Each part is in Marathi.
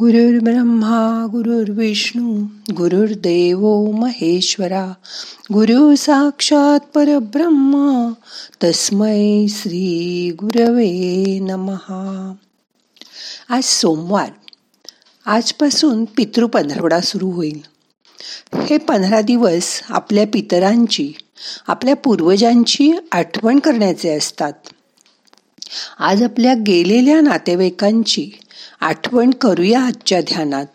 गुरुर्ब्रह्मा गुरुर्विष्णू गुरुर्देव महेश्वरा गुरु साक्षात परब्रह्मा तस्मै श्री गुरवे नमहा आज सोमवार. आजपासून पितृ पंधरवडा सुरू होईल. हे पंधरा दिवस आपल्या पितरांची आपल्या पूर्वजांची आठवण करण्याचे असतात. आज आपल्या गेलेल्या नातेवाईकांची आठवण करूया आजच्या ध्यानात.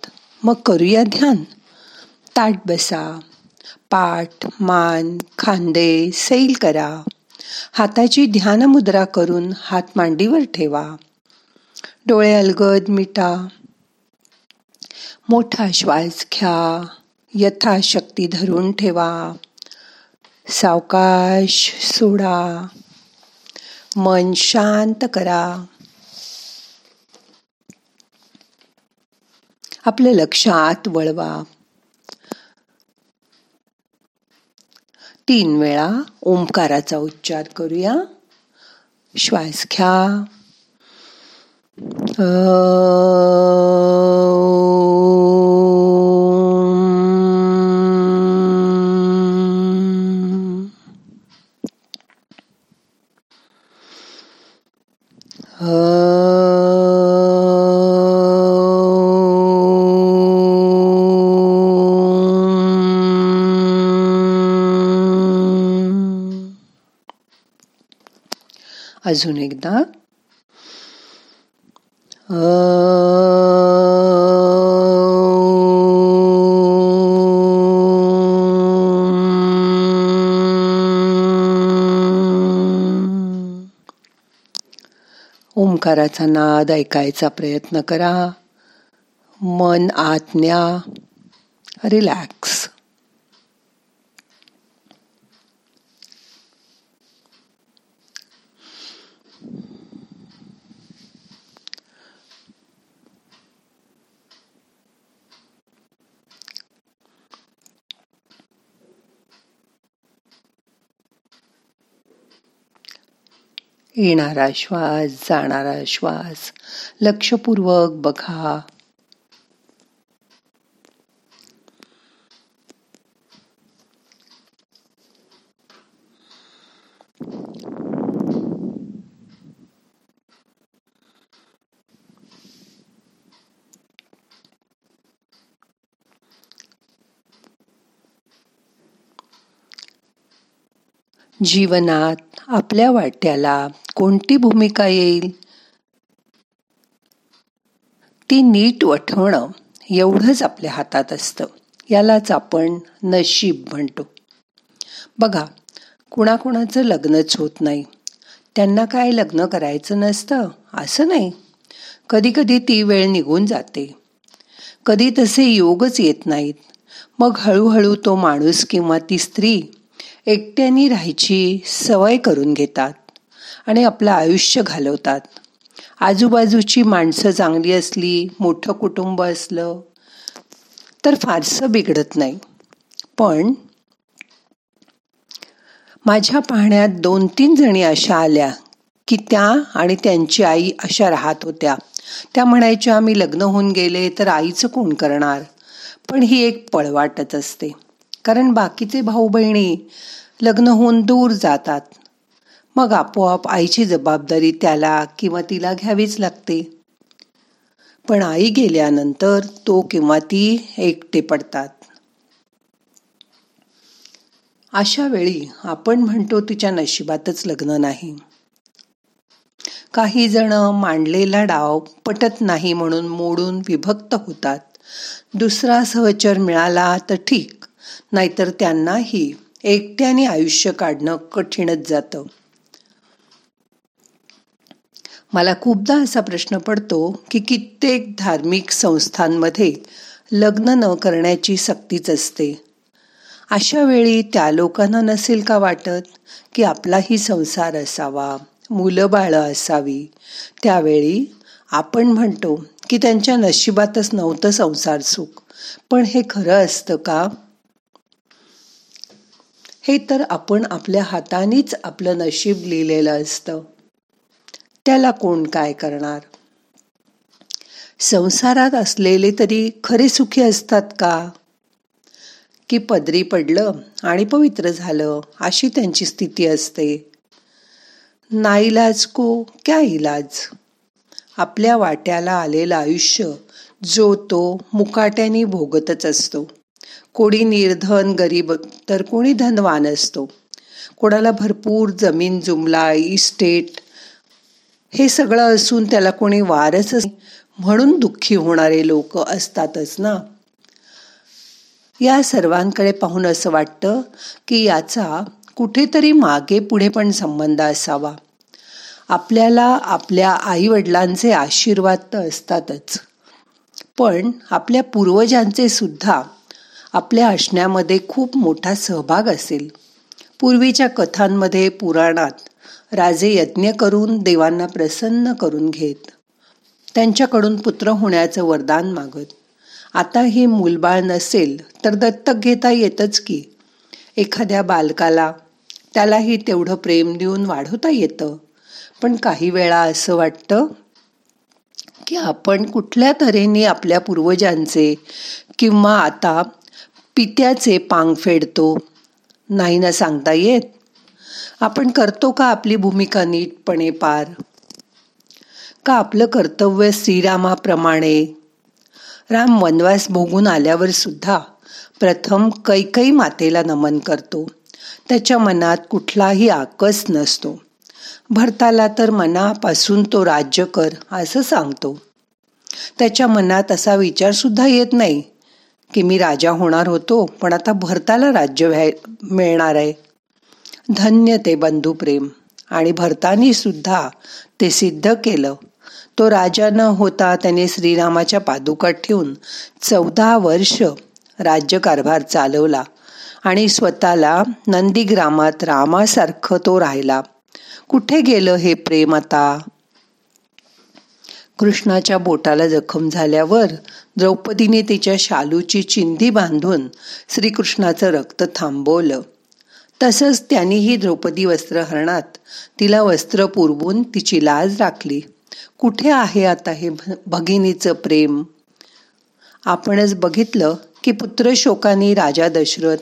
मग करूया ध्यान. ताट बसा. पाठ मान खांदे सैल करा. हाताची ध्यान मुद्रा करून हात मांडीवर ठेवा. डोळे अलगद मिटा. मोठा श्वास घ्या. यथाशक्ती धरून ठेवा. सावकाश सोडा. मन शांत करा. आपलं लक्ष आत वळवा. तीन वेळा ओंकाराचा उच्चार करूया. श्वास घ्या. अजून एकदा. ओंकाराचा नाद ऐकायचा प्रयत्न करा. मन आज्ञा रिलॅक्स येणारा श्वास जाणारा श्वास. लक्षपूर्वक बघा. जीवनात आपल्या वाट्याला कोणती भूमिका येईल? ती नीट वठवणं एवढंच आपल्या हातात असतं. यालाच आपण नशीब म्हणतो. बघा कुणाकुणाचं लग्नच होत नाही. त्यांना काय लग्न करायचं नसतं? असं नाही. कधी कधी ती वेळ निघून जाते. कधी तसे योगच येत नाहीत. मग हळूहळू तो माणूस किंवा ती स्त्री एकट्यानी राहायची सवय करून घेतात आणि आपलं आयुष्य घालवतात. आजूबाजूची माणसं चांगली असली मोठं कुटुंब असलं तर फारसं बिघडत नाही. पण माझ्या पाहण्यात दोन तीन जणी अशा आल्या की त्या आणि त्यांची आई अशा राहत होत्या. त्या म्हणायच्या आम्ही लग्न होऊन गेले तर आईचं कोण करणार? पण ही एक पळवाटच असते. कारण बाकीचे भाऊ बहिणी लग्न होऊन दूर जातात. मग आपोआप आईची जबाबदारी त्याला किंवा तिला घ्यावीच लागते. पण आई गेल्यानंतर तो किंवा ती एकटे पडतात. अशा वेळी आपण म्हणतो तिच्या नशिबातच लग्न नाही. काही जण मांडलेला डाव पटत नाही म्हणून मोडून विभक्त होतात. दुसरा सहचर मिळाला तर ठीक. नाहीतर त्यांनाही एकट्याने आयुष्य काढणं कठीणच जातं. मला खूपदा असा प्रश्न पडतो की कित्येक धार्मिक संस्थांमध्ये लग्न न करण्याची सक्तीच असते. अशा वेळी त्या लोकांना नसेल का वाटत की आपलाही संसार असावा मुलं बाळं असावी? त्यावेळी आपण म्हणतो की त्यांच्या नशिबातच नव्हतं संसार सुख. पण हे खरं असतं का? हे तर आपण आपल्या हातानेच आपलं नशीब लिहिलेलं असतं. त्याला कोण काय करणार? संसारात असलेले तरी खरे सुखी असतात का? की पदरी पडलं आणि पवित्र झालं अशी त्यांची स्थिती असते. नाईलाज को क्या इलाज? आपल्या वाट्याला आलेलं आयुष्य जो तो मुकाट्याने भोगतच असतो. कोणी निर्धन गरीब तर कोणी धनवान असतो. कोणाला भरपूर जमीन जुमला इस्टेट हे सगळं असून त्याला कोणी वारच म्हणून दुःखी होणारे लोक असतातच ना. या सर्वांकडे पाहून असं वाटतं की याचा कुठेतरी मागे पुढे पण संबंध असावा. आपल्याला आपल्या आईवडिलांचे आशीर्वाद तर असतातच. पण आपल्या पूर्वजांचे सुद्धा आपल्या असण्यामध्ये खूप मोठा सहभाग असेल. पूर्वीच्या कथांमध्ये पुराणात राजे यज्ञ करून देवांना प्रसन्न करून घेत. त्यांच्याकडून पुत्र होण्याचं वरदान मागत. आता हे मूलबाळ नसेल तर दत्तक घेता येतच की. एखाद्या बालकाला त्यालाही तेवढं प्रेम देऊन वाढवता येतं. पण काही वेळा असं वाटतं की आपण कुठल्या तऱ्हेने आपल्या पूर्वजांचे किंवा आता पित्याचे पांग फेडतो. नाही ना सांगता येत? आपण करतो का आपली भूमिका नीटपणे पार? का आपलं कर्तव्य श्रीरामाप्रमाणे? राम वनवास भोगून आल्यावर सुद्धा प्रथम कैकई मातेला नमन करतो. त्याच्या मनात कुठलाही आकस नसतो. भरताला तर मनापासून तो राज्य कर असं सांगतो. त्याच्या मनात असा विचार सुद्धा येत नाही. की मी राजा होणार होतो पण आता भरताला राज्य व्हाय मिळणार आहे. धन्य ते बंधुप्रेम आणि भरतानी सुद्धा ते सिद्ध केलं. तो राजा न होता त्याने श्रीरामाच्या पादुकात ठेवून चौदा वर्ष राज्यकारभार चालवला आणि स्वतःला नंदीग्रामात रामासारखं तो राहिला. कुठे गेलं हे प्रेम आता? कृष्णाच्या बोटाला जखम झाल्यावर द्रौपदीने तिच्या शालूची चिंधी बांधून श्रीकृष्णाचं रक्त थांबवलं. तसंच त्यांनीही द्रौपदी वस्त्रहरणात तिला वस्त्र पुरवून तिची लाज राखली. कुठे आहे आता हे भगिनीचं प्रेम? आपणच बघितलं की पुत्रशोकाने राजा दशरथ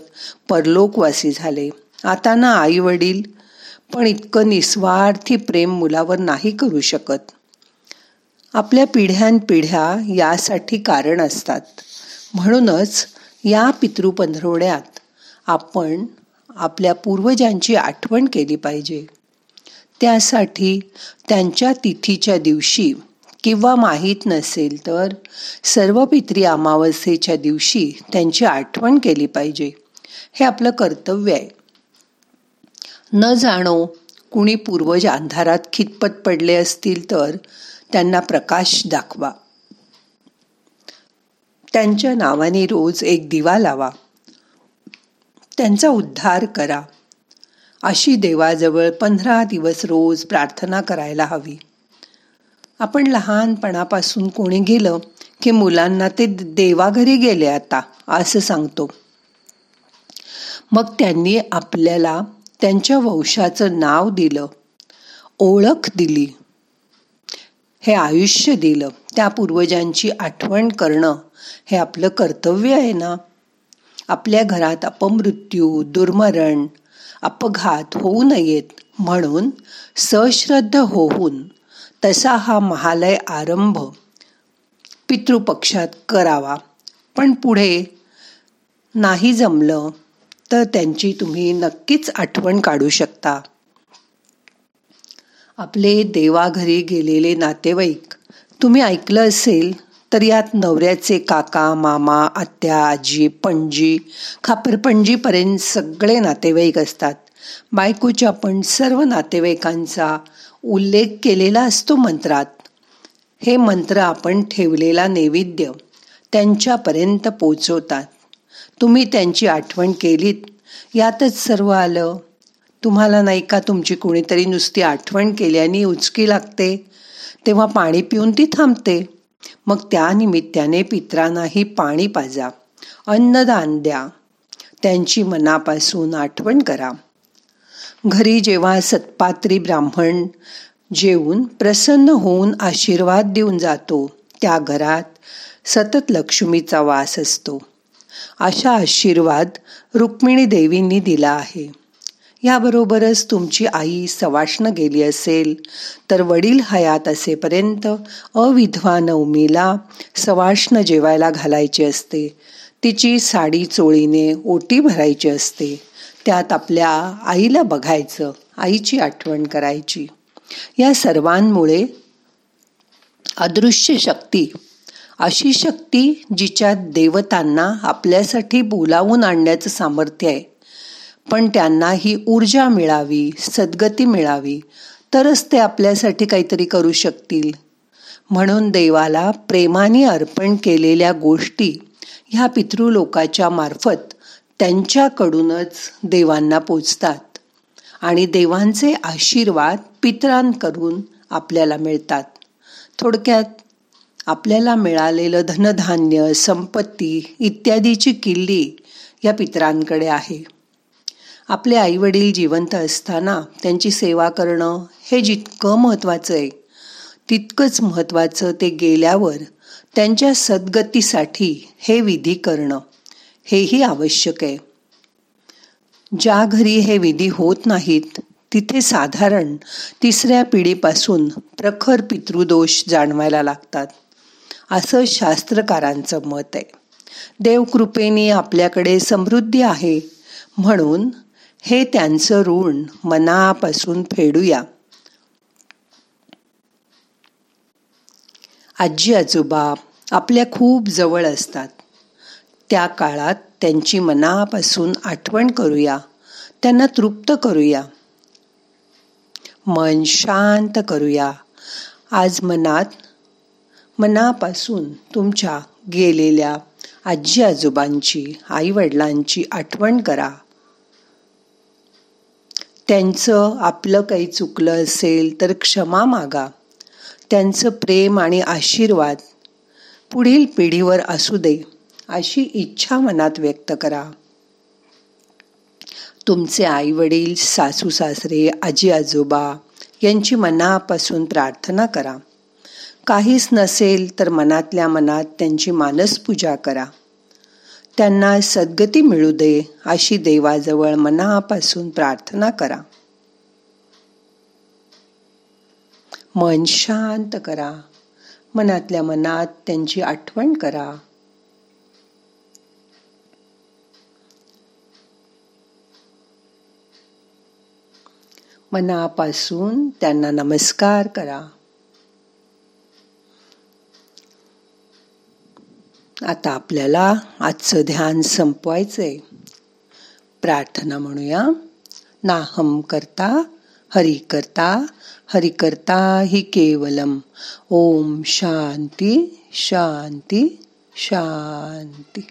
परलोकवासी झाले. आता ना आई वडील पण इतकं निस्वार्थी प्रेम मुलावर नाही करू शकत. आपल्या पिढ्यानपिढ्या यासाठी कारण असतात. म्हणूनच या पितृपंधरवड्यात आपण आपल्या पूर्वजांची आठवण केली पाहिजे. त्यासाठी त्यांच्या तिथीच्या दिवशी किंवा माहीत नसेल तर सर्व पित्री अमावस्येच्या दिवशी त्यांची आठवण केली पाहिजे. हे आपलं कर्तव्य आहे. न जाणो कुणी पूर्वज अंधारात खितपत पडले असतील तर त्यांना प्रकाश दाखवा. त्यांच्या नावाने रोज एक दिवा लावा. त्यांचा उद्धार करा. अशी देवाजवळ पंधरा दिवस रोज प्रार्थना करायला हवी. आपण लहानपणापासून कोणी गेलं की मुलांना ते देवाघरी गेले आता असं सांगतो. मग त्यांनी आपल्याला त्यांच्या वंशाचं नाव दिलं. ओळख दिली. हे आयुष्य दिलं. त्या पूर्वजांची आठवण करणं हे आपलं कर्तव्य आहे ना? आपल्या घरात अपमृत्यू दुर्मरण अपघात होऊ नयेत म्हणून सश्रद्ध होऊन तसा हा महालय आरंभ पितृपक्षात करावा. पण पुढे नाही जमलं तर त्यांची तुम्ही नक्कीच आठवण काढू शकता. आपले देवाघरी गेलेले नातेवाईक तुम्ही ऐकलं असेल तर यात नवऱ्याचे काका मामा आत्या आजी पणजी खापरपणजीपर्यंत सगळे नातेवाईक असतात. बायकोच्या पण सर्व नातेवाईकांचा उल्लेख केलेला असतो मंत्रात. हे मंत्र आपण ठेवलेला नैवेद्य त्यांच्यापर्यंत पोचवतात. तुम्ही त्यांची आठवण केलीत. यातच सर्व आलं. तुम्हाला नाही का तुमची कुणीतरी नुसती आठवण केल्याने उचकी लागते? तेव्हा पाणी पिऊन ती थांबते. मग त्या निमित्ताने पित्रांनाही पाणी पाजा. अन्नदान द्या. त्यांची मनापासून आठवण करा. घरी जेव्हा सत्पात्री ब्राह्मण जेवून प्रसन्न होऊन आशीर्वाद देऊन जातो त्या घरात सतत लक्ष्मीचा वास असतो. अशा आशीर्वाद रुक्मिणी देवींनी दिला आहे. याबरोबरच तुमची आई सवाष्ण गेली असेल तर वडील हयात असेपर्यंत अविधवा नवमीला सवाष्ण जेवायला घालायची असते. तिची साडी चोळीने ओटी भरायची असते. त्यात आपल्या आईला बघायचं आईची आठवण करायची. या सर्वांमुळे अदृश्य शक्ती अशी शक्ती जिच्यात देवतांना आपल्यासाठी बोलावून आणण्याचं सामर्थ्य आहे. पण त्यांना ही ऊर्जा मिळावी सद्गती मिळावी तरच ते आपल्यासाठी काहीतरी करू शकतील. म्हणून देवाला प्रेमाने अर्पण केलेल्या गोष्टी ह्या पितृलोकाच्या मार्फत त्यांच्याकडूनच देवांना पोचतात आणि देवांचे आशीर्वाद पित्रांकडून आपल्याला मिळतात. थोडक्यात आपल्याला मिळालेलं धनधान्य संपत्ती इत्यादीची किल्ली या पितरांकडे आहे. आपले आईवडील जिवंत असताना त्यांची सेवा करणं हे जितकं महत्त्वाचं आहे तितकंच महत्त्वाचं ते गेल्यावर त्यांच्या सद्गतीसाठी हे विधी करणं हेही आवश्यक आहे. ज्या घरी हे विधी होत नाहीत तिथे साधारण तिसऱ्या पिढीपासून प्रखर पितृदोष जाणवायला लागतात. असं शास्त्रकारांचं मत आहे. देवकृपेने आपल्याकडे समृद्धी आहे म्हणून हे त्यांचं ऋण मनापासून फेडूया. आजी आजोबा आपल्या खूप जवळ असतात. त्या काळात त्यांची मनापासून आठवण करूया. त्यांना तृप्त करूया. मन शांत करूया. आज मनात मनापासून तुमच्या गेलेल्या आजी आजोबांची आई वडिलांची आठवण करा. त्यांचं आपलं काही चुकलं असेल तर क्षमा मागा. त्यांचं प्रेम आणि आशीर्वाद पुढील पिढीवर असू दे अशी इच्छा मनात व्यक्त करा. तुमचे आई वडील सासू सासरे आजी आजोबा यांची मनापासून प्रार्थना करा. काहीच नसेल तर मनातल्या मनात त्यांची मानसपूजा करा. त्यांना सद्गती मिळू दे अशी देवाजवळ मनापासून प्रार्थना करा. मन शांत करा. मनातल्या मनात त्यांची आठवण करा. मनापासून त्यांना नमस्कार करा. आता आपल्याला आजचं ध्यान संपवायचंय. प्रार्थना म्हणूया. नाहम करता हरि करता हरि करता हि केवलम. ओम शांती शांती शांती.